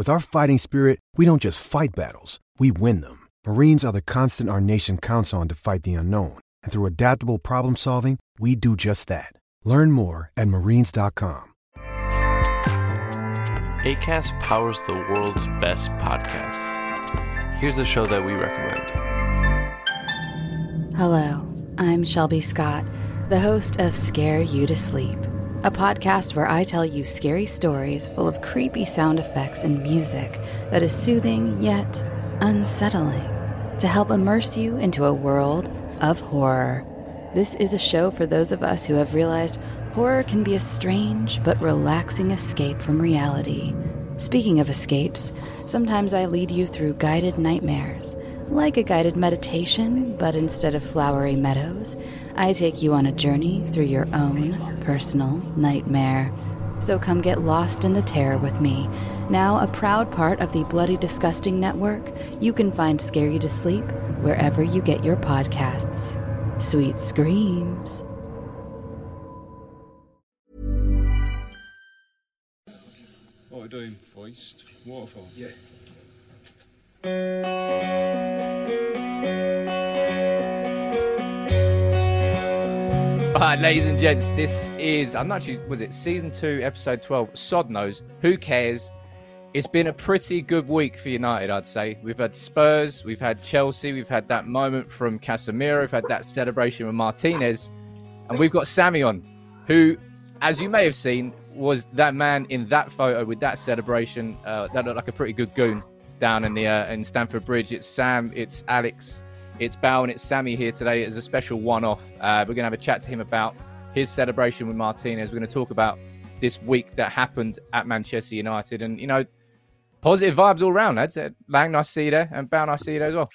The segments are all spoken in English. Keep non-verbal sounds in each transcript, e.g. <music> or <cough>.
With our fighting spirit, we don't just fight battles, we win them. Marines are the constant our nation counts on to fight the unknown. And through adaptable problem solving, we do just that. Learn more at marines.com. ACAST powers the world's best podcasts. Here's a show that we recommend. Hello, I'm Shelby Scott, the host of Scare You to Sleep, a podcast where I tell you scary stories full of creepy sound effects and music that is soothing yet unsettling to help immerse you into a world of horror. This is a show for those of us who have realized horror can be a strange but relaxing escape from reality. Speaking of escapes, sometimes I lead you through guided nightmares. Like a guided meditation, but instead of flowery meadows, I take you on a journey through your own personal nightmare. So come get lost in the terror with me. Now a proud part of the Bloody Disgusting Network, you can find Scare You to Sleep wherever you get your podcasts. Sweet screams. What are we doing? Voiced? Waterfall? Yeah. Right, ladies and gents, this is I'm not actually was it season two, episode twelve. Sod knows. Who cares? It's been a pretty good week for United, I'd say. We've had Spurs, we've had Chelsea, we've had that moment from Casemiro, we've had that celebration with Martinez, and we've got Sammy on, who, as you may have seen, was that man in that photo with that celebration. Uh, that looked like a pretty good goon down in the uh, in Stamford Bridge. It's Sam, it's Alex, it's Bao, and it's Sammy here today as a special one-off. Uh, we're going to have a chat to him about his celebration with Martinez. We're going to talk about this week that happened at Manchester United, and you know, positive vibes all around, lads. Uh, Lang, nice to see you there, and Bao, nice to see you there as well.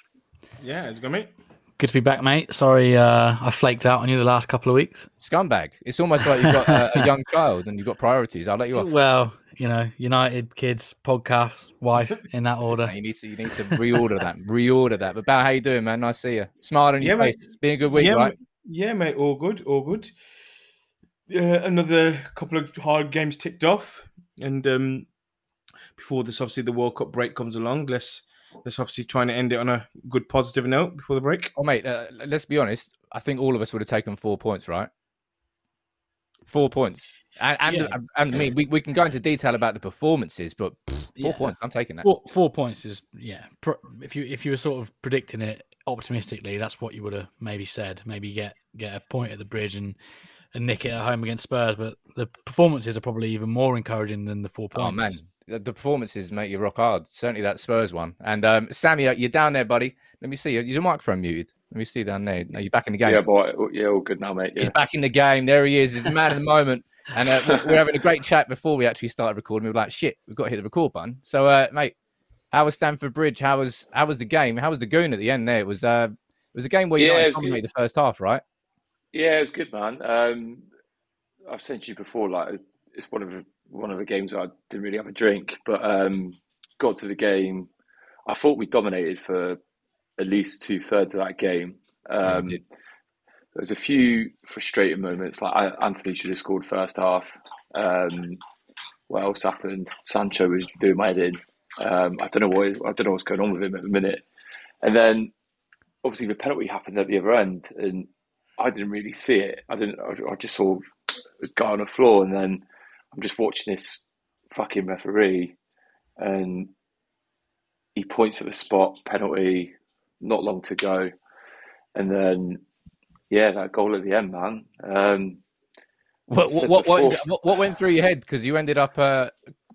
Yeah, it's good, mate. Good to be back, mate. Sorry, uh, I flaked out on you the last couple of weeks. Scumbag. It's almost like you've got a, a young <laughs> child and you've got priorities. I'll let you off. Well, you know, United kids, podcast, wife, <laughs> in that order. You need to you need to reorder that. Reorder that. But Bao, how you doing, man? Nice to see you. Smile on your Yeah, face. It's been a good week, yeah, right? mate. yeah, mate. All good, all good. Uh, another couple of hard games ticked off, and um, before this, obviously, the World Cup break comes along. Let's let's obviously try and end it on a good positive note before the break. Oh, mate, uh, let's be honest. I think all of us would have taken four points, right? Four points. And, and, Yeah. and, I mean, we, we can go into detail about the performances, but pff, four Yeah. points. I'm taking that. Four, four points is yeah. If you if you were sort of predicting it optimistically, that's what you would have maybe said. Maybe get get a point at the bridge and and nick it at home against Spurs. But the performances are probably even more encouraging than the four points. Oh man, the the performances make you rock hard. Certainly that Spurs one. And um, Sammy, uh, you're down there, buddy. Let me see. you. Your microphone muted. Let me see down there. No, you're back in the game. Yeah, boy. Yeah, all good now, mate. He's back in the game. There he is. He's the man of the moment. And uh, we- we we're having a great chat before we actually started recording. We were like, "Shit, we've got to hit the record button." So, uh, mate, how was Stamford Bridge? How was how was the game? How was the goon at the end? There it was. Uh, it was a game where you Yeah, it United was good. dominated the first half, right? Yeah, it was good, man. Um, I've said to you before, like it's one of the, one of the games I didn't really have a drink, but um, got to the game. I thought we dominated for at least two thirds of that game. Um, there was a few frustrating moments, like Anthony should have scored first half. Um, what else happened? Sancho was doing my head in. Um, I don't know what I don't know what's going on with him at the minute. And then obviously the penalty happened at the other end, and I didn't really see it. I didn't. I, I just saw a guy on the floor, and then I'm just watching this fucking referee, and he points at the spot penalty. Not long to go, and then yeah, that goal at the end, man. Um, what, what, what, what, went through your head? Because you ended up uh,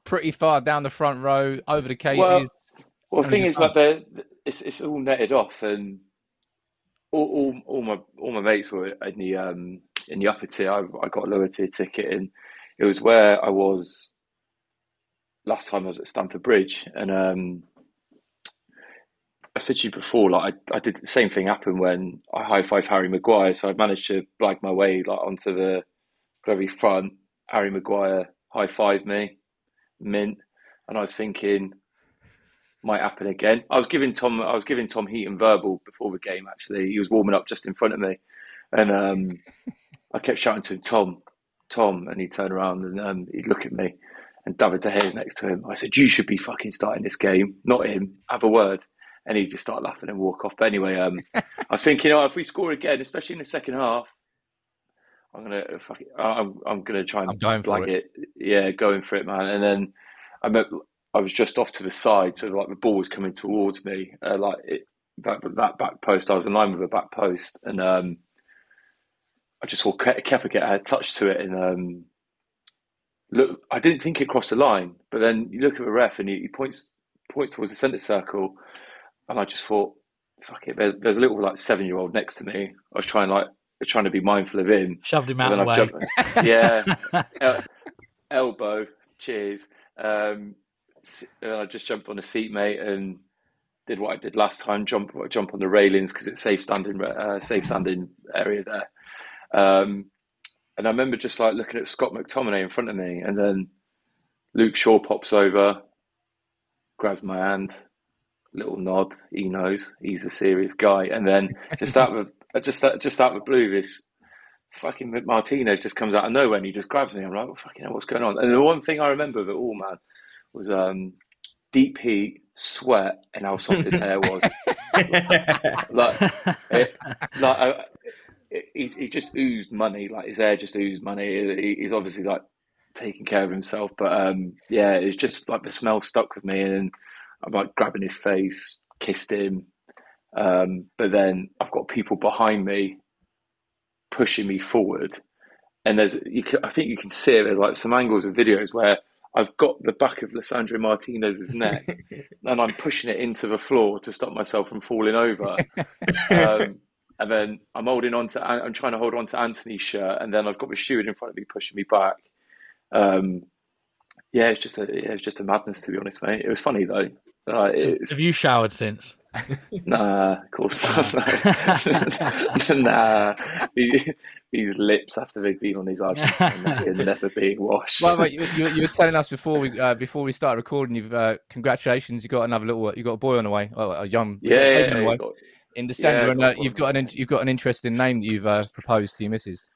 pretty far down the front row, over the cages. Well, well the thing is, like, it's it's all netted off, and all, all, all my all my mates were in the um, in the upper tier. I, I got a lower tier ticket, and it was where I was last time I was at Stamford Bridge, and um, said to you before, like I, I did the same thing happen when I high five Harry Maguire. So I managed to blag my way like onto the very front. Harry Maguire high five me, mint, and I was thinking might happen again. I was giving Tom I was giving Tom Heaton verbal before the game. Actually, he was warming up just in front of me, and um, I kept shouting to him, Tom, Tom, and he turned around and um, he'd look at me, and David De Gea's next to him. I said, "You should be fucking starting this game, not him. Have a word." And he'd just start laughing and walk off. But anyway, um, I was thinking, oh, if we score again, especially in the second half, I'm gonna fuck it, I'm, I'm gonna try and blag it. it. Yeah, going for it, man. And then I met, I was just off to the side, so like the ball was coming towards me, uh, like it, that that back post. I was in line with the back post, and um, I just saw Kepa get a touch to it, and um, look, I didn't think it crossed the line, but then you look at the ref, and he, he points points towards the centre circle, and I just thought, fuck it. There's, there's a little like seven year old next to me. I was trying like trying to be mindful of him. Shoved him out of the way. Jumped, yeah, <laughs> el- elbow. Cheers. Um, I just jumped on a seat, mate, and did what I did last time: jump jump on the railings because it's safe standing, uh, safe standing area there. Um, and I remember just like looking at Scott McTominay in front of me, and then Luke Shaw pops over, grabs my hand, little nod. He knows he's a serious guy. And then just out of <laughs> just just out of the blue, this fucking Martinez just comes out of nowhere and he just grabs me. I'm like, oh, fucking hell, what's going on? And the one thing I remember of it all, man, was um, deep heat, sweat, and how soft his hair was. <laughs> like, it, like I, he, he just oozed money. Like his hair just oozed money. He, he's obviously like taking care of himself, but um, yeah, it's just like the smell stuck with me and I'm like grabbing his face, kissed him. Um, but then I've got people behind me pushing me forward. And there's, you can, I think you can see it. There's like some angles of videos where I've got the back of Lisandro Martinez's neck <laughs> and I'm pushing it into the floor to stop myself from falling over. um, and then I'm holding on to, I'm trying to hold on to Anthony's shirt, and then I've got the steward in front of me pushing me back. Um, yeah, it's just a, yeah, it's just a madness to be honest, mate. It was funny though. Uh, Have you showered since? nah, of course not. <laughs> nah, these, lips after they've been on his Argentine <laughs> never being washed. Well, you, you, you, were telling us before we uh, before we started recording. You've uh, congratulations. You got another little. You got a boy on the way. Oh, a young. Yeah, yeah, yeah got, in December, yeah, and uh, you've got an you've got an interesting name that you've uh, proposed to your missus.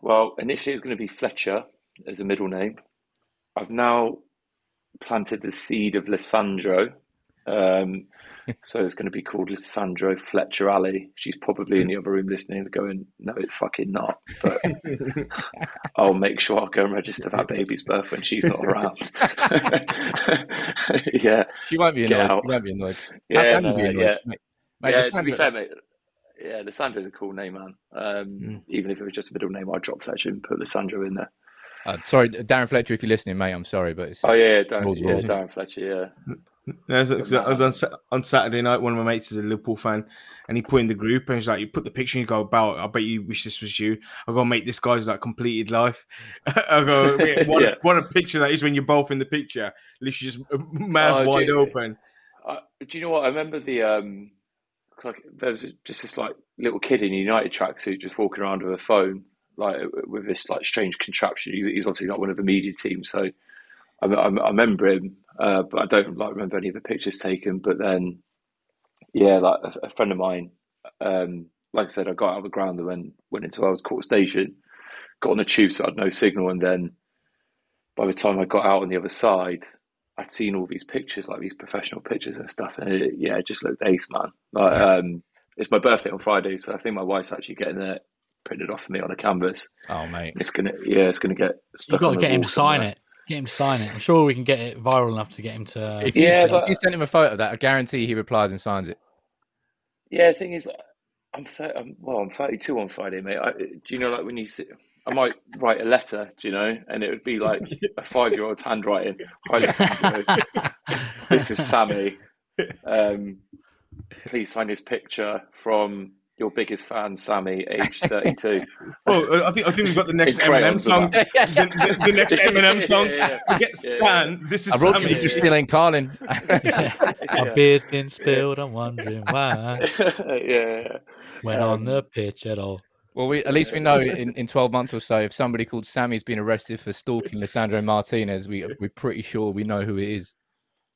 Well, initially it was going to be Fletcher as a middle name. I've now planted the seed of Lissandro. Um, so it's going to be called Lissandro Fletcher Ali. She's probably in the other room listening going, no, it's fucking not. But <laughs> I'll make sure I'll go and register that baby's birth when she's not around. <laughs> yeah. She won't be annoyed. She won't be annoyed. Yeah, no, annoyed? yeah. Mate, mate, yeah to be fair, mate, yeah, Lissandro's a cool name, man. Um, mm. Even if it was just a middle name, I'd drop Fletcher and put Lissandro in there. Uh, sorry, Darren Fletcher, if you're listening, mate, I'm sorry, but it's oh yeah, Darren, yeah, Darren Fletcher, yeah. I was, I was on on Saturday night. One of my mates is a Liverpool fan, and he put in the group and he's like, "You put the picture and you go about. I bet you wish this was you. I go, mate, this guy's like completed life. <laughs> I go, <laughs> what, yeah. what a picture that is when you're both in the picture, literally just mouth oh, wide you, open. Uh, do you know what? I remember the um, like there was just this like little kid in a United tracksuit just walking around with a phone like with this like strange contraption. He's, he's obviously not one of the media team, so I, I, I remember him, uh, but I don't like remember any of the pictures taken. But then, yeah, like a, a friend of mine, um, like I said, I got out of the ground and went went into Earls Court Station, got on the tube so I had no signal, and then by the time I got out on the other side, I'd seen all these pictures, like these professional pictures and stuff, and it, yeah, it just looked ace, man. Like, um, it's my birthday on Friday, so I think my wife's actually getting it printed off for me on a canvas. Oh mate, It's gonna, yeah, it's gonna get. You've got on to the get him to sign it. Get him to sign it. I'm sure we can get it viral enough to get him to. if you, Yeah, but- if you sent him a photo of that, I guarantee he replies and signs it. Yeah, the thing is, I'm, thir- I'm well, I'm 32 on Friday, mate. I, do you know, like when you sit, I might write a letter, do you know, and it would be like a five-year-old's handwriting. Hi, this is Sammy. <laughs> Um, please sign his picture from your biggest fan, Sammy, age 32. <laughs> Oh, I think I think we've got the next <laughs> Eminem song. The, the- the next <laughs> Eminem song. Yeah, We get yeah, Stan. This is I brought you Sammy. to stealing Carlin. My beer's been spilled. I'm wondering why. yeah. Went on Um, the pitch at all. Well, we, at least we know in, in 12 months or so, if somebody called Sammy's been arrested for stalking Lissandro Martinez, we, we're pretty sure we know who it is.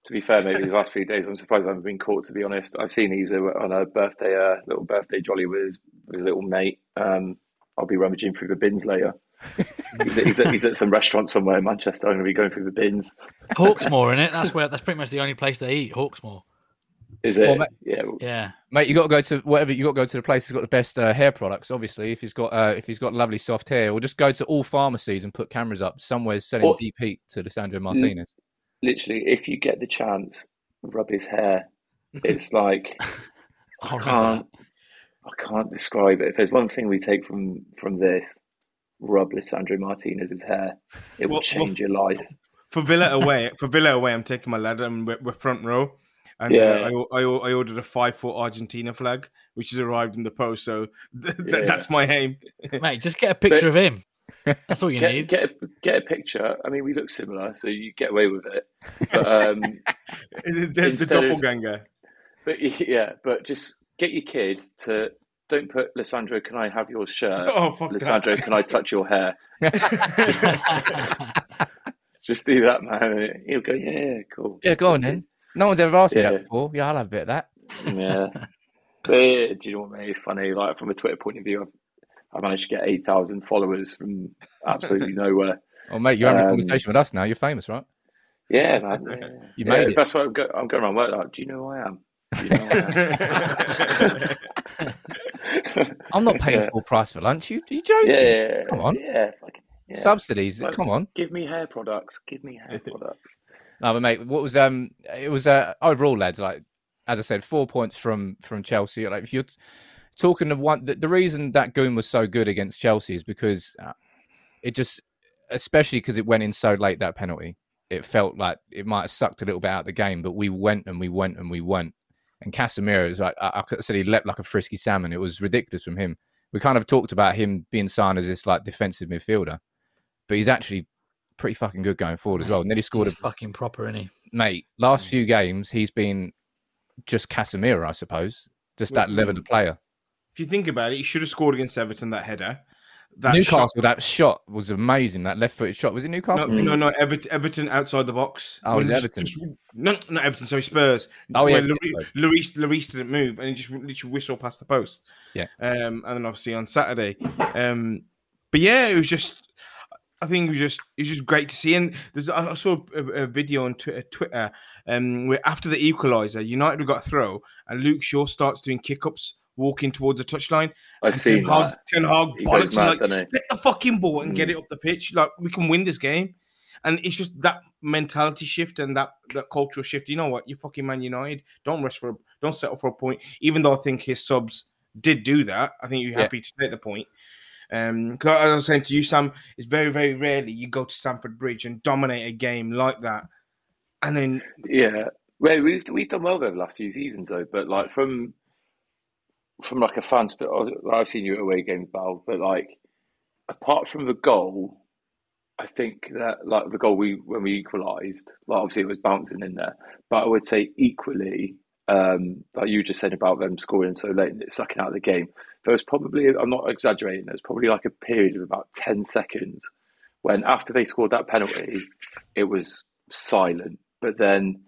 To be fair, maybe <laughs> the last few days, I'm surprised I haven't been caught. To be honest, I've seen he's uh, on a birthday, uh, little birthday jolly with his, with his little mate. Um, I'll be rummaging through the bins later. <laughs> he's, at, he's, at, he's at some restaurant somewhere in Manchester. I'm going to be going through the bins. Hawksmoor <laughs> in it. That's where. That's pretty much the only place they eat. Hawksmoor. Is it? Well, ma- yeah. Yeah. Mate, you got to go to whatever you got to go to the place that's got the best uh, hair products. Obviously, if he's got uh, if he's got lovely soft hair, or just go to all pharmacies and put cameras up somewhere selling Or- deep heat to Lissandro Martinez. Literally, if you get the chance, rub his hair. It's <laughs> like I'll I remember can't, I can't describe it. If there's one thing we take from from this, rub Lissandro Martinez's hair. It will Well- change your life. For Villa away, for Villa away, I'm taking my lad and we're, we're front row. And Yeah. uh, I, I, I ordered a five foot Argentina flag, which has arrived in the post. So <laughs> th- th- Yeah. that's my aim. Mate, just get a picture of him. <laughs> That's all you Get, need. get a, get a picture. I mean, we look similar, so you get away with it. But um, the, <laughs> the, the Instead of- doppelganger. but yeah, but just get your kid to don't put Lissandro. Can I have your shirt? Oh, fuck Lissandro, that. can I touch your hair? <laughs> Just do that, man. and He'll go, yeah, yeah, cool. Yeah, go on then. No one's ever asked me that before. Yeah, I'll have a bit of that. Yeah. But yeah, do you know what, mate? It's funny. Like from a Twitter point of view, I've, I managed to get eight thousand followers from absolutely <laughs> nowhere. Oh, mate, you're having a Um, conversation with us now. You're famous, right? Yeah, man. <laughs> Yeah. You Yeah, made it. That's why I'm, go, I'm going around work. Like, do you know who I am? Do you know who I am? <laughs> I'm not paying Yeah. full price for lunch. You, you joking? Yeah, yeah, Come on. Yeah, like, yeah. Subsidies. Like, Come on. Give me hair products. Give me hair <laughs> products. No, but mate, what was um? It was uh overall, lads. Like as I said, four points from from Chelsea. Like if you're t- talking of one, the, the reason that goon was so good against Chelsea is because uh, it just, especially because it went in so late that penalty, it felt like it might have sucked a little bit out of the game. But we went and we went and we went. And Casemiro is like I, I said, he leapt like a frisky salmon. It was ridiculous from him. We kind of talked about him being signed as this like defensive midfielder, but he's actually pretty fucking good going forward as well. And then he scored a fucking proper, isn't he? mate, last mm. few games he's been just Casemiro, I suppose. Just that Well, level of player. If you think about it, he should have scored against Everton that header. That Newcastle, shot- that shot was amazing. That left-footed shot was it Newcastle? no, no, Everton, Everton outside the box. Oh, it was Everton. no, not Everton. Sorry, Spurs. Oh, yeah, Lloris, Lloris, didn't move, and he just literally whistled past the post. Yeah. Um, and then obviously on Saturday, um, but yeah, it was just. I think it was just it was just great to see. And there's I saw a, a video on Twi- Twitter, um, where after the equaliser, United got a throw, and Luke Shaw starts doing kick ups, walking towards the touchline. I've And seen Ten Hag. Ten Hag bollocks him mad, like, doesn't get the fucking ball and get Mm. it up the pitch. Like we can win this game. And it's just that mentality shift and that that cultural shift. You know what? You fucking Man United. Don't rest for a, don't settle for a point. Even though I think his subs did do that. I think you're Yeah. happy to take the point. Um, because as I was saying to you, Sam, it's very, very rarely you go to Stamford Bridge and dominate a game like that. And then Yeah, well, we've we've done well over the last few seasons though. But like from from like a fan's, but I've seen you at away games, Bal. But like apart from the goal, I think that like the goal we when we equalised, like obviously it was bouncing in there. But I would say equally, um, like you just said about them scoring so late and it sucking out of the game. There was probably I'm not exaggerating. There was probably like a period of about ten seconds when after they scored that penalty, it was silent. But then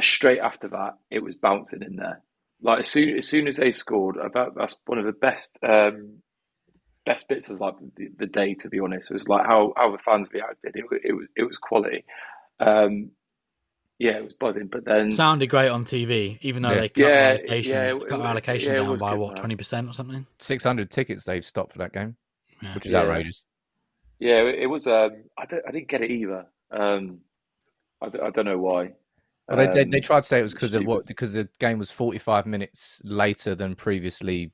straight after that, it was bouncing in there. Like as soon as soon as they scored, about that's one of the best um, best bits of like the, the day. To be honest, it was like how how the fans reacted. It, it was it was quality. Um, yeah, it was buzzing. But then Sounded great on TV, even though Yeah. they cut Yeah, our allocation, yeah, it- cut our it- allocation yeah, down by what twenty percent or something. 600 tickets they've stopped for that game, Yeah. which is Yeah. outrageous. yeah, it, it was. Um, I don't I didn't get it either. Um, I, I don't know why. Well, they, they, they Um, tried to say it was because of what because the game was 45 minutes later than previously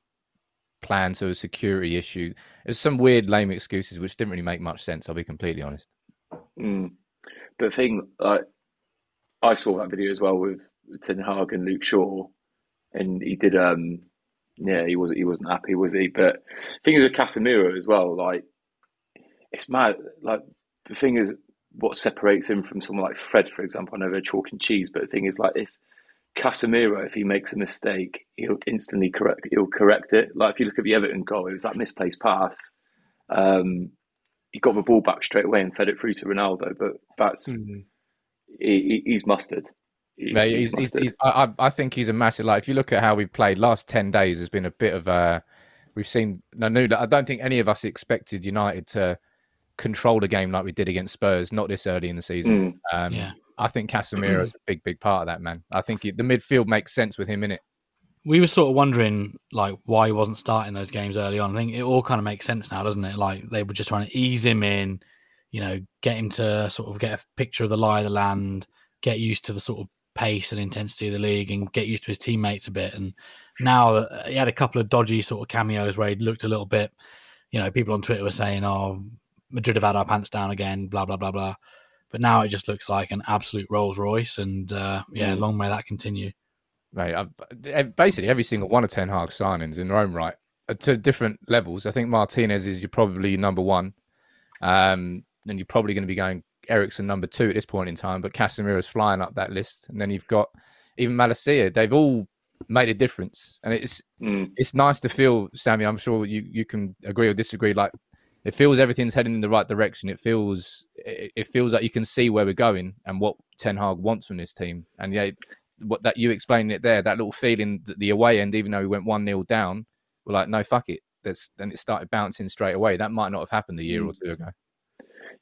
planned, so a security issue. There's some weird, lame excuses which didn't really make much sense. I'll be completely honest. Mm. But the thing, like, I saw that video as well with Ten Hag and Luke Shaw, and he did. Um, yeah, he was he wasn't happy, was he? But the thing is with Casemiro as well. Like, it's mad. Like the thing is, what separates him from someone like Fred, for example. I know they're chalk and cheese, but the thing is, like, if Casemiro, if he makes a mistake, he'll instantly correct. He'll correct it. Like if you look at the Everton goal, it was that misplaced pass. Um, he got the ball back straight away and fed it through to Ronaldo. But that's Mhm. he, he, he's mustard. He- Mate, he's, he's, mustard. he's, I, I I think he's a massive. Like, if you look at how we've played last ten days, has been a bit of a. We've seen. I knew that. I don't think any of us expected United to control the game like we did against Spurs. Not this early in the season. Mm. Um, Yeah. I think Casemiro is a big, big part of that man. I think he, the midfield makes sense with him in it. we were sort of wondering like why he wasn't starting those games early on. I think it all kind of makes sense now, doesn't it? Like they were just trying to ease him in, you know, get him to sort of get a picture of the lie of the land, get used to the sort of pace and intensity of the league, and get used to his teammates a bit. And now uh, he had a couple of dodgy sort of cameos where he looked a little bit, you know, people on Twitter were saying, "Oh, Madrid have had our pants down again," blah blah blah blah. But now it just looks like an absolute Rolls Royce, and uh, yeah, Mm. long may that continue. Mate, I've, basically every single one of Ten Hag signings in their own right uh, to different levels. I think Martinez is you're probably number one, um, and you're probably going to be going Ericsson number two at this point in time. But Casemiro's flying up that list, and then you've got even Malacia. They've all made a difference, and it's Mm. it's nice to feel, Sammy. I'm sure you you can agree or disagree. Like it feels everything's heading in the right direction. It feels it, it feels like you can see where we're going and what Ten Hag wants from this team. And yeah, what that you explaining it there, that little feeling that the away end, even though we went one 0 down, we're like, no, fuck it. That's then it started bouncing straight away. That might not have happened a year or two ago.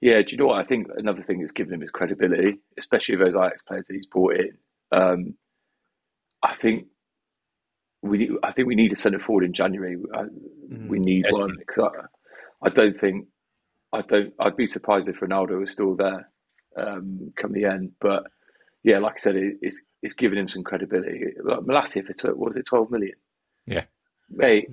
Yeah, do you know what? I think another thing that's given him his credibility, especially with those Ajax players that he's brought in. Um, I think we need, I think we need a centre forward in January. I, We need one because I, I don't think I don't. I'd be surprised if Ronaldo was still there um, come the end. But yeah, like I said, it, it's it's given him some credibility. Like for tw- what was it twelve million? Yeah. mate,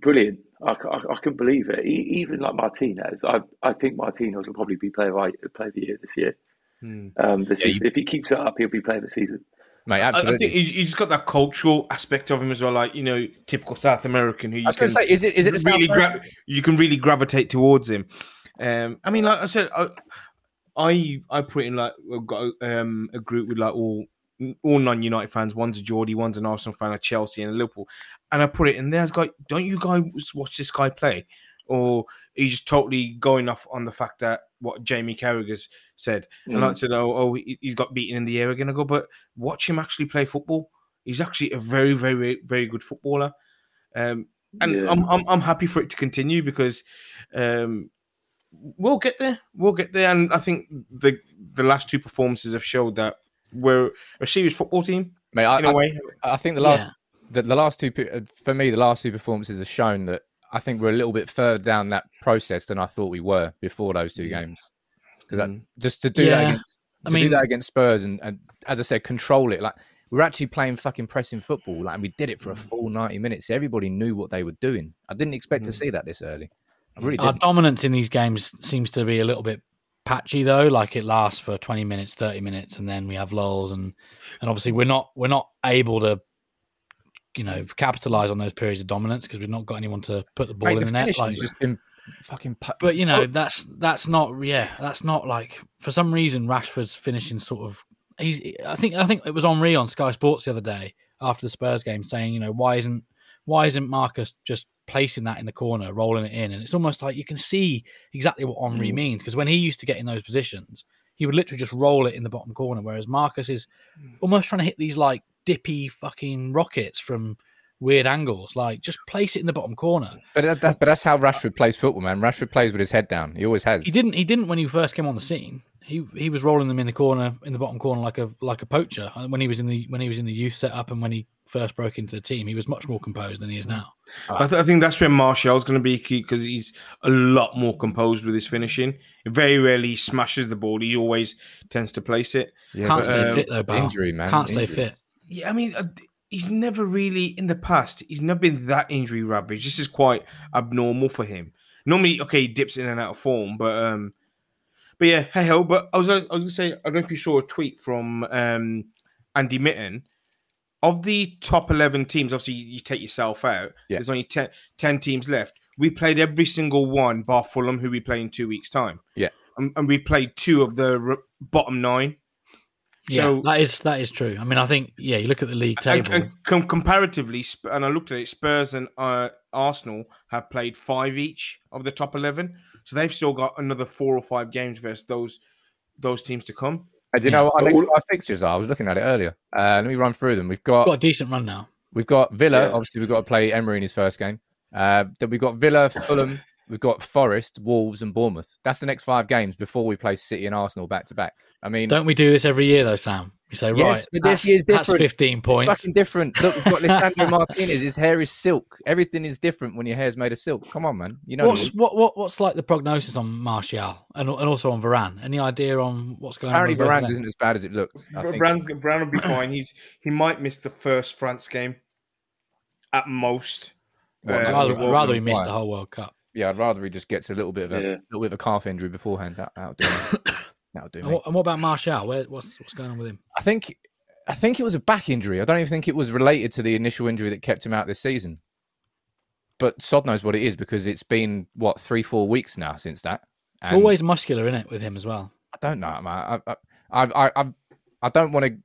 brilliant. I couldn't believe it. E- even like Martinez, I I think Martinez will probably be player of, player of the year this year. Hmm. Um, this Yeah, season. if he keeps it up, he'll be player of the season. Mate, I, I think he's, he's got that cultural aspect of him as well, like you know, typical South American who you I was can say, is it is it really gra- you can really gravitate towards him. Um, I mean, like I said, I I, I put in like got um, a group with like all all non-United fans. One's a Geordie, one's an Arsenal fan, a Chelsea, and a Liverpool. And I put it in there. I was like, don't you guys watch this guy play, or are you just totally going off on the fact that what Jamie Carragher's said? And Mm. I said, oh, oh, he- he's got beaten in the air again. I go, but watch him actually play football. He's actually a very, very, very good footballer. Um, and Yeah. I'm, I'm I'm happy for it to continue because um, we'll get there. We'll get there, and I think the the last two performances have showed that we're a serious football team Mate, I, in a I- way. I think the last Yeah. the, the last two uh, for me the last two performances have shown that I think we're a little bit further down that process than I thought we were before those two games. Because Mm. just to do that Yeah. against I to do that against Spurs and, and as I said, control it like we're actually playing fucking pressing football, like and we did it for a mm. full ninety minutes. Everybody knew what they were doing. I didn't expect to mm. see that this early. I mm. really Our didn't. dominance in these games seems to be a little bit patchy though. Like it lasts for twenty minutes, thirty minutes, and then we have lulls, and and obviously we're not we're not able to, you know, capitalize on those periods of dominance because we've not got anyone to put the ball Mate, in the the net. Like, just been fucking. pu- but you know so- that's that's not yeah that's not like for some reason Rashford's finishing sort of he's I think I think it was Henri on Sky Sports the other day after the Spurs game saying you know why isn't why isn't Marcus just placing that in the corner rolling it in and it's almost like you can see exactly what Henri Mm. means because when he used to get in those positions he would literally just roll it in the bottom corner whereas Marcus is almost trying to hit these like dippy fucking rockets from weird angles. Like just place it in the bottom corner. But that, that, but that's how Rashford plays football, man. Rashford plays with his head down. He always has. He didn't. He didn't when he first came on the scene. He he was rolling them in the corner, in the bottom corner, like a like a poacher. Uh, When he was in the when he was in the youth setup and when he first broke into the team, he was much more composed than he is now. I, th- I think that's where Martial's going to be key because he's a lot more composed with his finishing. Very rarely he smashes the ball. He always tends to place it. Yeah, Can't but, stay um, fit though, Bal. injury, man. Can't stay fit. Yeah, I mean, uh, he's never really in the past. He's never been that injury ravaged. This is quite abnormal for him. Normally, okay, he dips in and out of form, but um, but yeah, hey ho. But I was I was gonna say I don't know if you saw a tweet from um Andy Mitten. Of the top eleven teams, obviously you take yourself out. Yeah. There's only 10, 10 teams left. We played every single one, bar Fulham, who we play in two weeks' time. Yeah. and, and we played two of the bottom nine. Yeah, So- that is that is true. I mean, I think yeah, you look at the league table. and com- comparatively, and I looked at it, Spurs and uh, Arsenal have played five each of the top eleven, so they've still got another four or five games versus those those teams to come. And do you Yeah. know what our next five fixtures are? I was looking at it earlier. Uh, let me run through them. We've got got a decent run now. we've got Villa. Yeah. Obviously, we've got to play Emery in his first game. Uh, then we've got Villa, Fulham. We've got Forest, Wolves, and Bournemouth. That's the next five games before we play City and Arsenal back to back. I mean, Don't we do this every year though, Sam? We say right, Yes, but this that's, year's that's different. fifteen It's points. fucking different. Look, we've got <laughs> Lisandro Martinez. His hair is silk. Everything is different when your hair's made of silk. Come on, man. You know. What's what, what what's like the prognosis on Martial and and also on Varane? Any idea on what's going apparently on? with both Varane isn't as bad as it looked. I think. Brown, Brown will be fine. He's he might miss the first France game at most. What, Uh, I'd rather, he's I'd not rather he missed fly. the whole World Cup. Yeah, I'd rather he just gets a little bit of a Yeah. little bit of a calf injury beforehand. That, that'll do. <laughs> Me. that'll do And me. what, and what about Martial? Where what's what's going on with him? I think I think it was a back injury. I don't even think it was related to the initial injury that kept him out this season. But Sod knows what it is because it's been what three, four weeks now since that. It's always muscular in it with him as well. I don't know, man. I I I I, I don't want to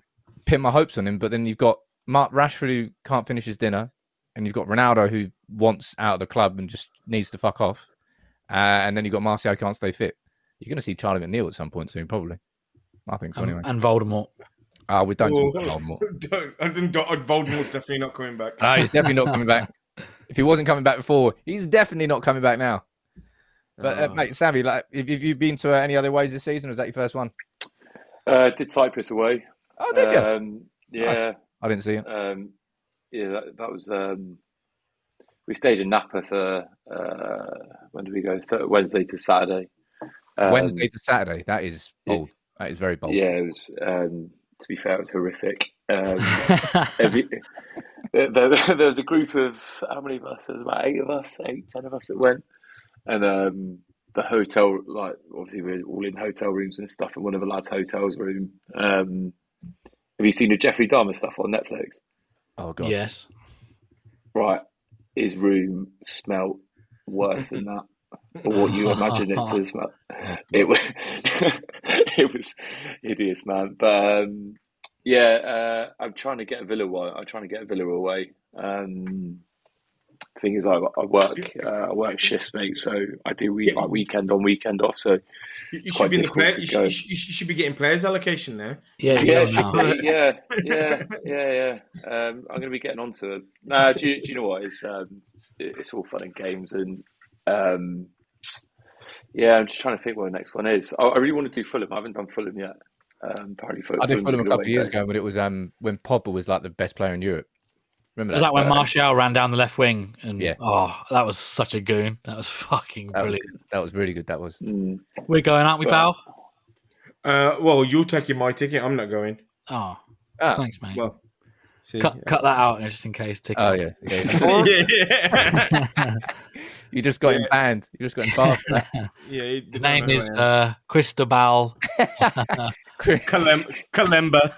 pin my hopes on him, but then you've got Mark Rashford who can't finish his dinner, and you've got Ronaldo who wants out of the club and just needs to fuck off, uh, and then you've got Martial who can't stay fit. You're going to see Charlie McNeil at some point soon, probably. I think so anyway. and Voldemort. Uh, we don't Oh, talk about Voldemort. <laughs> don't, I think Dot- Voldemort's definitely not coming back. No, he's definitely not <laughs> coming back. If he wasn't coming back before, he's definitely not coming back now. But uh, Oh. mate, Sammy, like, have, have you been to uh, any other ways this season? Or was that your first one? Uh, did Cyprus away? Oh, did you? Um, yeah, I didn't see it. um, yeah. That, that was. Um, we stayed in Napa for uh, when did we go? Th- Wednesday to Saturday. Um, Wednesday to Saturday. That is yeah. bold. That is very bold. Yeah, it was. Um, to be fair, it was horrific. Um, <laughs> every, there, there, <laughs> there was a group of how many of us? There was about eight of us, eight, ten of us that went, and um, the hotel, like obviously we're all in hotel rooms and stuff, in one of the lads' hotels room. Um, have you seen the Jeffrey Dahmer stuff on Netflix? Oh god. yes. Right, his room smelt worse than <laughs> that. Or what you imagine it <laughs> to smell. It was, <laughs> it was hideous, man. But um, yeah, uh, I'm trying to get a Villa away. I'm trying to get a Villa away. Um, thing is, I, I work, uh, I work shifts, mate. So I do week, like weekend on, weekend off. So You, you should be in the difficult player. You should, you, should, you should be getting players allocation there. Yeah, yeah, yeah. it should be. yeah, <laughs> yeah, yeah, yeah. Um, I'm going to be getting onto it. No, do, you- do you know what? It's um, it's all fun and games, and um, yeah, I'm just trying to think what the next one is. I, I really want to do Fulham. I haven't done Fulham yet. Um, apparently, Fulham, I did Fulham a couple of years ago, but it was um when Pogba was like the best player in Europe. Remember Was that? that when Uh, Martial ran down the left wing? And Yeah. oh, that was such a goon. That was <laughs> fucking that brilliant. good. That was really good. That was. Mm. We're going, aren't we, Well, Bal? Uh, well, you're taking my ticket. I'm not going. Oh, Ah. thanks, mate. Well, see, cut, cut that out just in case. Ticket. Oh yeah. yeah. yeah, <laughs> <laughs> yeah. you just got him banned. You just got him barred. <laughs> yeah he- His name is no. uh, Cristobal. Kalem- Kalemba.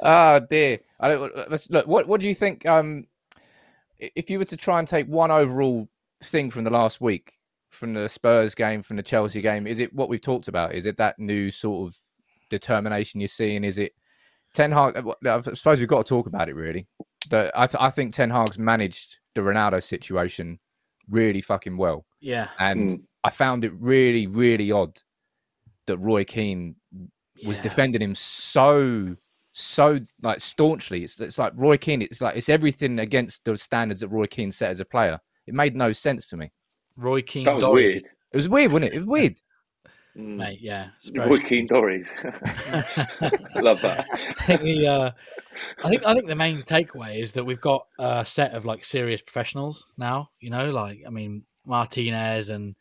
oh dear. I don't, let's, look, what what do you think? Um, if you were to try and take one overall thing from the last week, from the Spurs game, from the Chelsea game, is it what we've talked about? Is it that new sort of determination you're seeing? Is it Ten Hag? I suppose we've got to talk about it really. That I th- I think Ten Hag's managed the Ronaldo situation really fucking well. yeah. And Mm. I found it really, really odd that Roy Keane was Yeah. defending him so, so like staunchly. It's it's like Roy Keane. It's like it's everything against the standards that Roy Keane set as a player. It made no sense to me. Roy Keane. That was Dorries. weird. It was weird, wasn't it? It was weird. Mm. mate. Yeah, Roy Keane Dorries. <laughs> Love that. I think the uh, I think I think the main takeaway is that we've got a set of like serious professionals now. You know, like I mean Martinez and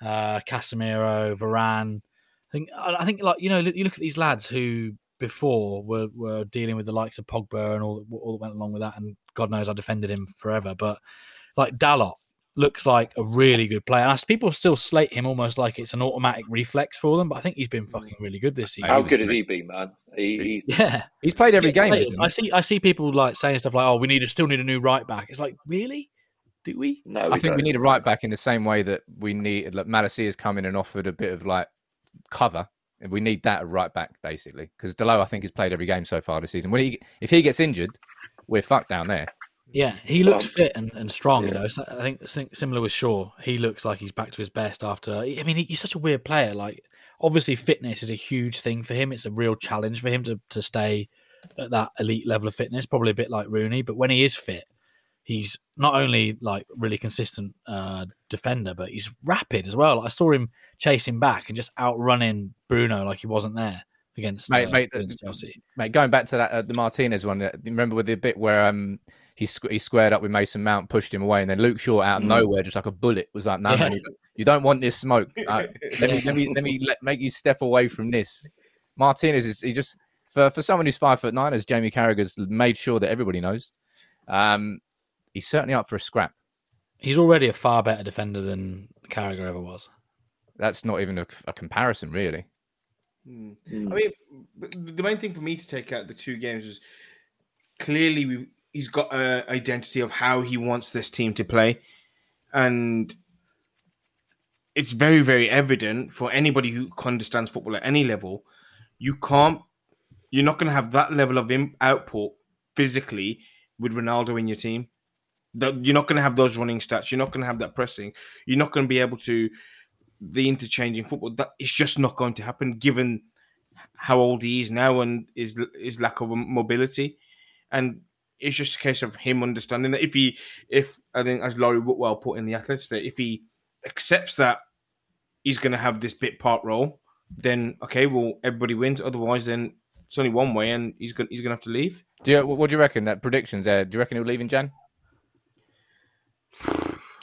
uh, Casemiro, Varane. I think I I think like you know you look at these lads who before were were dealing with the likes of Pogba and all that, all that went along with that, and God knows I defended him forever, but like Dalot looks like a really good player. And I, people still slate him almost like it's an automatic reflex for them, but I think he's been fucking really good this season. How good has he been, man? He, he, Yeah, He's played every Gets game. played. hasn't I see. I see people like saying stuff like, "Oh, we need to still need a new right back." It's like, really? Do we? no, I think we don't. need a right back in the same way that we need. Like, Malacia has come in and offered a bit of like cover. And we need that right back basically because Delo I think has played every game so far this season. When he if he gets injured, we're fucked down there. Yeah, he looks Well, fit and, and strong. You know, So I think similar with Shaw. He looks like he's back to his best after. I mean, he's such a weird player. Like, obviously, fitness is a huge thing for him. It's a real challenge for him to to stay at that elite level of fitness. Probably a bit like Rooney, but when he is fit, he's not only like really consistent uh, defender, but he's rapid as well. I saw him chasing back and just outrunning Bruno like he wasn't there against, Mate, uh, mate, against Chelsea. Mate, going back to that uh, the Martinez one, uh, remember with the bit where um he squ- he squared up with Mason Mount, pushed him away, and then Luke Shaw out of Mm. nowhere, just like a bullet, was like, "No, Yeah. man, you don't, you don't want this smoke. <laughs> Uh, let me let me let me let, make you step away from this." Martinez is he just for for someone who's five foot nine, as Jamie Carragher's made sure that everybody knows. Um, he's certainly up for a scrap. He's already a far better defender than Carragher ever was. That's not even a, a comparison, really. Mm. I mean, the main thing for me to take out the two games was clearly we, he's got an identity of how he wants this team to play, and it's very, very evident for anybody who understands football at any level. You can't, you're not going to have that level of im- output physically with Ronaldo in your team. That you're not going to have those running stats. You're not going to have that pressing. You're not going to be able to the interchanging football. That it's just not going to happen given how old he is now and his his lack of mobility. And it's just a case of him understanding that if he, if I think as Laurie Whitwell put in the Athletes, that if he accepts that he's going to have this bit part role, then okay, well everybody wins. Otherwise, then it's only one way, and he's going he's going to have to leave. Do you, what do you reckon? That predictions there? Do you reckon he'll leave in Jan?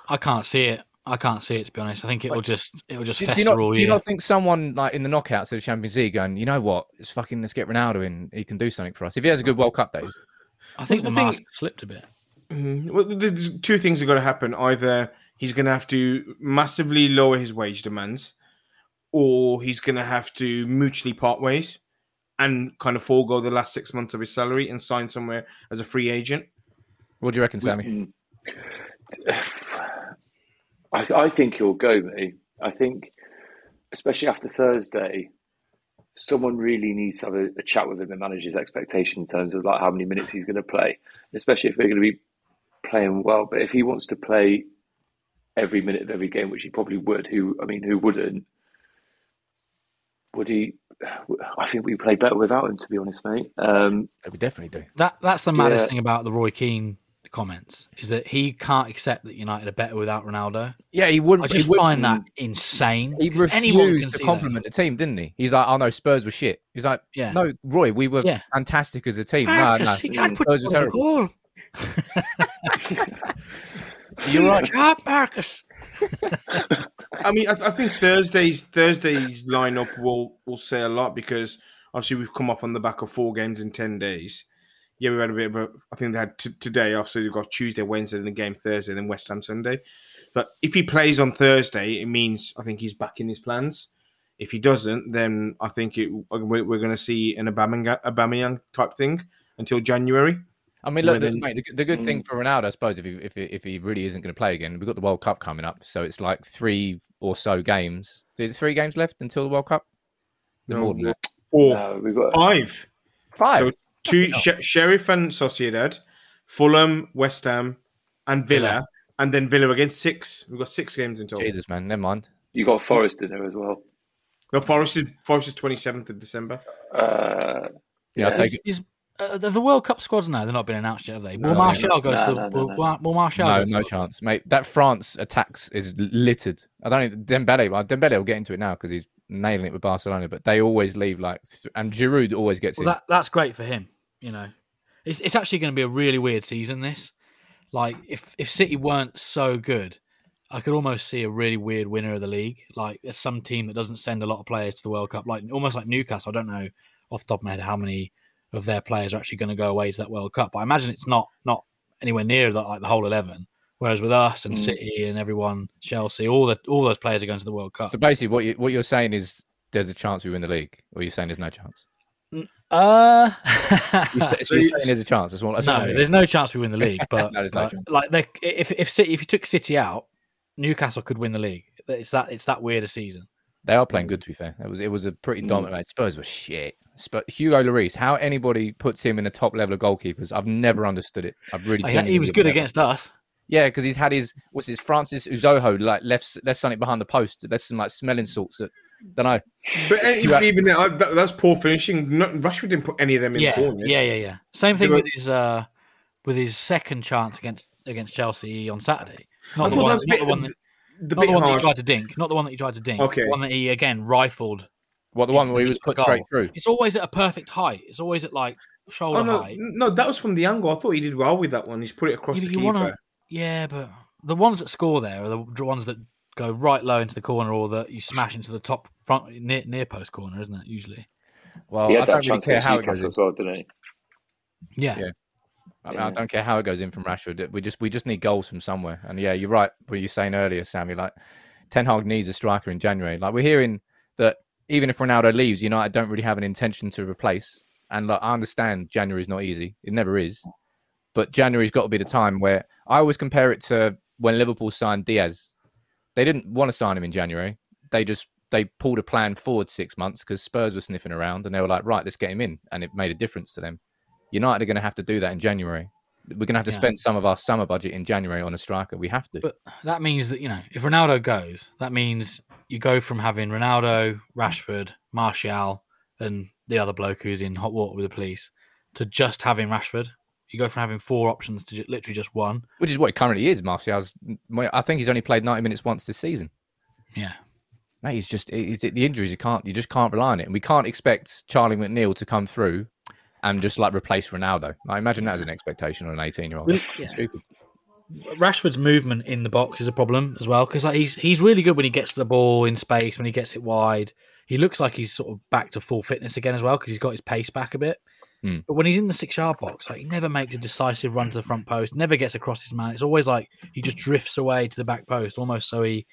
I can't see it. I can't see it to be honest. I think it'll just it'll just Do, do fester you not, all Do you not think someone like in the knockouts of the Champions League going, you know what, it's fucking let's get Ronaldo in. He can do something for us if he has a good World Cup days. I think Well, the the thing- mask slipped a bit. Mhm. Well, there's two things are going to happen. Either he's going to have to massively lower his wage demands, or he's going to have to mutually part ways and kind of forego the last six months of his salary and sign somewhere as a free agent. What do you reckon, Sammy? Mm. <sighs> I, th- I think he'll go, mate. I think, especially after Thursday, someone really needs to have a, a chat with him and manage his expectation in terms of like how many minutes he's going to play, especially if they're going to be playing well. But if he wants to play every minute of every game, which he probably would, who I mean, who wouldn't? Would he? I think we play better without him, to be honest, mate. Um, We definitely do. That that's the maddest Yeah. thing about the Roy Keane comments is that he can't accept that United are better without Ronaldo. Yeah, he wouldn't. I just he wouldn't- find that insane. He anyone can refused to see that. compliment the team, didn't he? He's like, "Oh no, Spurs were shit." He's like, Yeah. "No, Roy, we were Yeah. fantastic as a team." No, Marcus, no, he can't put Spurs were terrible. goal. <laughs> You're right. Job, Marcus. <laughs> I mean, I, I think Thursday's Thursday's lineup will will say a lot because obviously we've come off on the back of four games in ten days. Yeah, we've had a bit of a. I think they had t- today. Obviously, we've got Tuesday, Wednesday, then the game Thursday, then West Ham Sunday. But if he plays on Thursday, it means I think he's back in his plans. If he doesn't, then I think it, we're, we're going to see an Aubameyang, Aubameyang type thing until January. I mean, look, the, mate, the, the good thing mm. for Ronaldo, I suppose, if he if he, if he really isn't going to play again, we've got the World Cup coming up, so it's like three or so games. Is it three games left until the World Cup? The No, more than that. Or no, we've got five. Five. So two Sh- Sheriff and Sociedad, Fulham, West Ham, and Villa, Villa. and then Villa against six. We've got six games in total. Jesus, man, never mind. you got Forest in there as well. No, Forest is Forest is twenty seventh of December. Uh, Yeah, I'll Yeah. take it. is Uh, the, the World Cup squads now they're not been announced yet, have they? Will No, Martial go no, to the? no, no, will, no. will Martial No, go to no chance, mate. That France attacks is littered. I don't even Dembele. Well, Dembele will get into it now because he's nailing it with Barcelona. But they always leave like, and Giroud always gets Well, in. that that's great for him. You know, it's it's actually going to be a really weird season. This, like, if if City weren't so good, I could almost see a really weird winner of the league. Like, there's some team that doesn't send a lot of players to the World Cup, like almost like Newcastle. I don't know off the top of my head how many of their players are actually going to go away to that World Cup, but I imagine it's not not anywhere near that like the whole eleven. Whereas with us and Mm. City and everyone, Chelsea, all the all those players are going to the World Cup. So basically, what you what you're saying is there's a chance we win the league, or you're saying there's no chance. Uh, <laughs> so you're <laughs> saying there's a chance. That's what. That's no, there's no chance we win the league. <laughs> But, No, but, like, if if City, if you took City out, Newcastle could win the league. It's that it's that weird a season. They are playing good, to be fair. It was it was a pretty Mm. dominant. mate. Spurs were shit. Spurs, Hugo Lloris, how anybody puts him in the top level of goalkeepers, I've never understood it. I've really. He, he was good against us. Yeah, because he's had his what's his Francis Uzoho like left left something behind the post. There's some like smelling salts that don't know. But uh, even then, uh, that, that's poor finishing. Not, Rashford didn't put any of them in Yeah, corners. yeah, yeah, yeah. Same thing were- with his uh with his second chance against against Chelsea on Saturday. I Not the one, that was not bit, the one that, the not the one that he tried to dink. Not the one that he tried to dink. Okay. The one that he again rifled. What the one into where he was put the straight through. It's always at a perfect height. It's always at like shoulder Oh no, height. no, that was from the angle. I thought he did well with that one. He's put it across Yeah, the you keeper. wanna- Yeah, but the ones that score there are the ones that go right low into the corner or that you smash into the top front near near post corner, isn't it? Usually. Well, he I had that don't really care how it goes in. as well, didn't he? Yeah. Yeah. I, mean, Yeah. I don't care how it goes in from Rashford. We just we just need goals from somewhere. And yeah, you're right. What you were saying earlier, Samy. Like Ten Hag needs a striker in January. Like we're hearing that even if Ronaldo leaves, United don't really have an intention to replace. And like I understand January is not easy. It never is. But January's got to be the time where I always compare it to when Liverpool signed Diaz. They didn't want to sign him in January. They just they pulled a plan forward six months because Spurs were sniffing around and they were like, right, let's get him in, and it made a difference to them. United are going to have to do that in January. We're going to have to Yeah. spend some of our summer budget in January on a striker. We have to. But that means that, you know, if Ronaldo goes, that means you go from having Ronaldo, Rashford, Martial, and the other bloke who's in hot water with the police to just having Rashford. You go from having four options to literally just one. Which is what he currently is, Martial's. I think he's only played 90 minutes once this season. Yeah. Mate, he's just it's, the injuries. You can't, you just can't rely on it, and we can't expect Charlie McNeill to come through and just like replace Ronaldo. I imagine that as an expectation on an 18 year old. Well, That's yeah. stupid. Rashford's movement in the box is a problem as well because like he's he's really good when he gets the ball in space when he gets it wide. He looks like he's sort of back to full fitness again as well because he's got his pace back a bit. Hmm. But when he's in the six yard box, like he never makes a decisive run to the front post, never gets across his man. It's always like he just drifts away to the back post, almost so he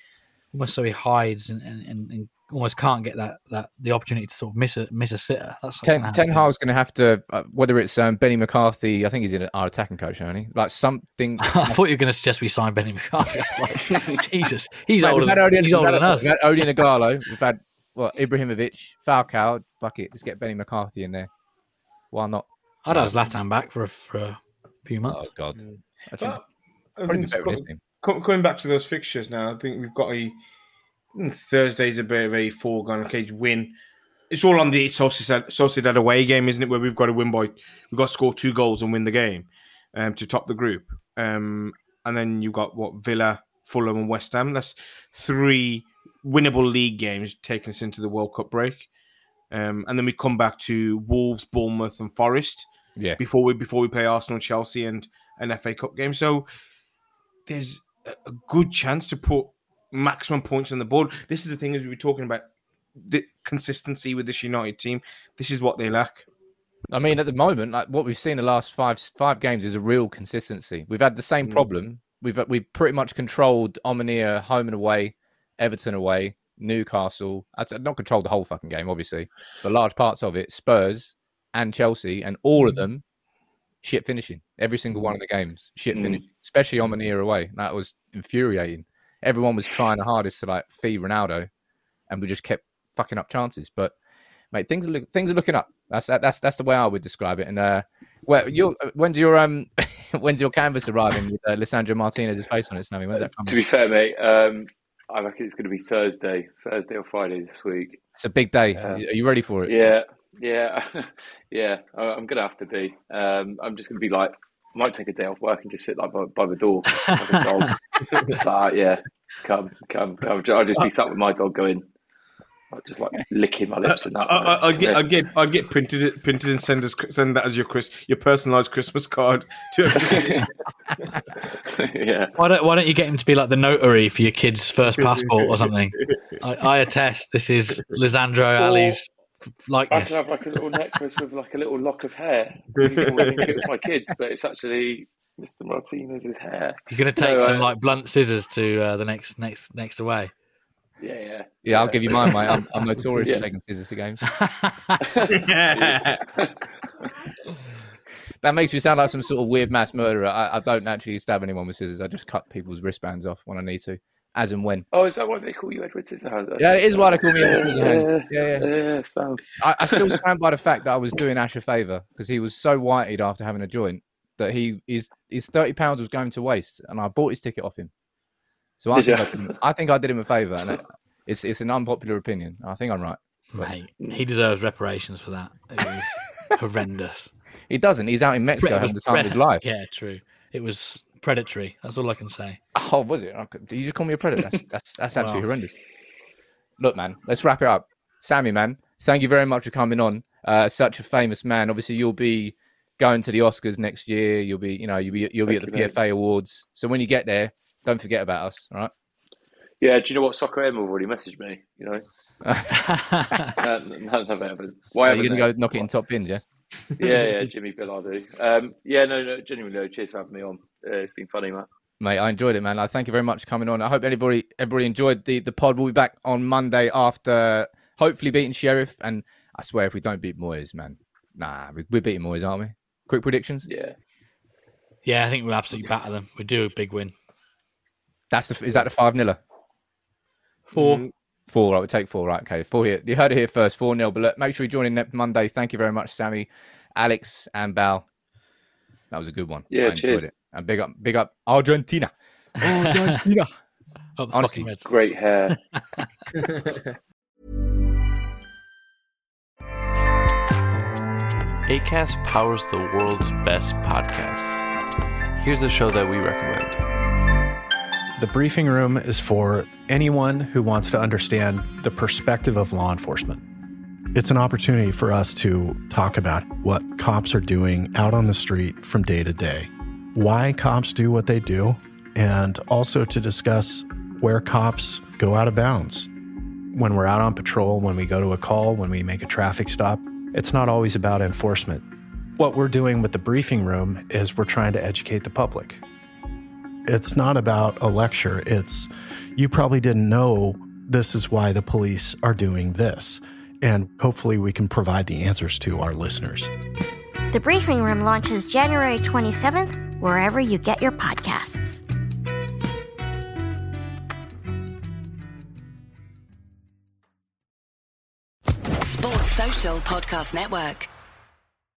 almost so he hides and, and, and, almost can't get that that the opportunity to sort of miss a miss a sitter. That's Ten, kinda how it Ten. Hag's going to have to, uh, whether it's um, Benny McCarthy, I think he's in our attacking coach, only like something. <laughs> I thought you were going to suggest we sign Benny McCarthy. I was like, <laughs> Jesus, he's Mate, older. we've had Than, Odion- he's older had- than us. We've had Odion Ighalo. We've had what Ibrahimovic, Falcao. Fuck it, let's get Benny McCarthy in there. Why not? I'd have Zlatan back for a, for a few Oh months. God, Mm. Actually, probably better with co- coming back to those fixtures now, I think we've got a mm, Thursday's a bit of a foregone cage win. It's all on the Sociedad, Sociedad away game, isn't it? Where we've got to win by, we've got to score two goals and win the game um, to top the group. Um, and then you've got what Villa, Fulham, and West Ham. That's three winnable league games taking us into the World Cup break. Um, and then we come back to Wolves, Bournemouth, and Forest Yeah, before we before we play Arsenal, Chelsea, and an FA Cup game. So there's a good chance to put maximum points on the board. This is the thing as we were talking about the consistency with this United team. This is what they lack. I mean, at the moment, like what we've seen the last five five games is a real consistency. We've had the same Mm. problem. We've we've pretty much controlled Omonia home and away, Everton away, Newcastle. I'd not controlled the whole fucking game, obviously, but large parts of it. Spurs and Chelsea, and all of Mm. them shit finishing. Every single one of the games shit Mm. finishing, especially Omonia away. That was infuriating. Everyone was trying the hardest to like feed Ronaldo, and we just kept fucking up chances. But mate, things are look, things are looking up. That's that, that's that's the way I would describe it. And uh, well, your when's your um <laughs> when's your canvas arriving with uh, Lisandro Martinez's face on it, Samy? When's that coming? To be fair, mate, um, I reckon it's going to be Thursday, Thursday or Friday this week. It's a big day. Yeah. Are you ready for it? Yeah, Yeah, <laughs> yeah. I- I'm gonna have to be. Um, I'm just gonna be like, I might take a day off work and just sit like by, by the door, like a dog. <laughs> just like, yeah, come, come, come. I'll just be sat with my dog going, like, just like licking my lips and that. I, I, I'd get, I'd get, I'd get printed, printed and send us, send that as your Chris, your personalised Christmas card to everybody. <laughs> <laughs> yeah. Why don't Why don't you get him to be like the notary for your kid's first passport or something? I, I attest this is Lisandro Ali's likeness. I likeness. can have like a little necklace with like a little lock of hair. It's my kids, but it's actually Mr. Martinez's hair. You're gonna take No, some uh, like blunt scissors to uh, the next next next away. Yeah, yeah. Yeah, I'll give you mine, mate. I'm, I'm notorious Yeah. for taking scissors to games. <laughs> <laughs> That makes me sound like some sort of weird mass murderer. I, I don't actually stab anyone with scissors. I just cut people's wristbands off when I need to, as and when. Oh, is that why they call you Edward Scissorhands? Yeah, it is why they call me Edward Scissorhands. Yeah, yeah. yeah. So, I, I still stand by the fact that I was doing Ash a favour because he was so whited after having a joint that he his his thirty pounds was going to waste, and I bought his ticket off him. So I think? I, did him, I think I did him a favour, and it, it's it's an unpopular opinion. I think I'm right. Mate, he deserves reparations for that. It was <laughs> horrendous. He doesn't. He's out in Mexico It was having the time of his life. Yeah, true. It was predatory. That's all I can say. Oh, was it? Did you just call me a predator? That's <laughs> that's, that's absolutely Well. horrendous. Look, man, let's wrap it up. Samy, man, thank you very much for coming on. Uh, such a famous man. Obviously, you'll be going to the Oscars next year. You'll be, you know, you'll be you'll be Thank at the you, mate. PFA Awards. So when you get there, don't forget about us. All right. yeah, do you know what? Soccer AM have already messaged me. You know, uh, none of it. Why Are you gonna go knock it in top bins? Yeah. Yeah, yeah, <laughs> Jimmy Bilardo. Um, yeah, no, no, genuinely, no, cheers for having me on. Uh, it's been funny, Matt. Mate, I enjoyed it, man. I thank you very much for coming on. I hope everybody everybody enjoyed the the pod. We'll be back on Monday after hopefully beating Sheriff. And I swear, if we don't beat Moyes, man, nah, we, we're beating Moyes, aren't we? Quick predictions. Yeah. yeah, I think we'll absolutely batter them. We do a big win. That's the is that the five niller? Four. Four, right? We take four, right? Okay, four here. You heard it here first, four nil. But look, make sure you join in next Monday. Thank you very much, Samy, Alex, and Bal. That was a good one. Yeah, I enjoyed cheers. it. And big up, big up, Argentina. Argentina. <laughs> Up the Honestly, fucking Reds. Great hair. <laughs> ACAST powers the world's best podcasts. Here's a show that we recommend. The briefing room is for anyone who wants to understand the perspective of law enforcement. It's an opportunity for us to talk about what cops are doing out on the street from day to day, why cops do what they do, and also to discuss where cops go out of bounds. When we're out on patrol, when we go to a call, when we make a traffic stop, it's not always about enforcement. What we're doing with the briefing room is we're trying to educate the public it's not about a lecture. It's you probably didn't know this is why the police are doing this. And hopefully, we can provide the answers to our listeners. The Briefing Room launches January 27th, wherever you get your podcasts. Sports Social Podcast Network.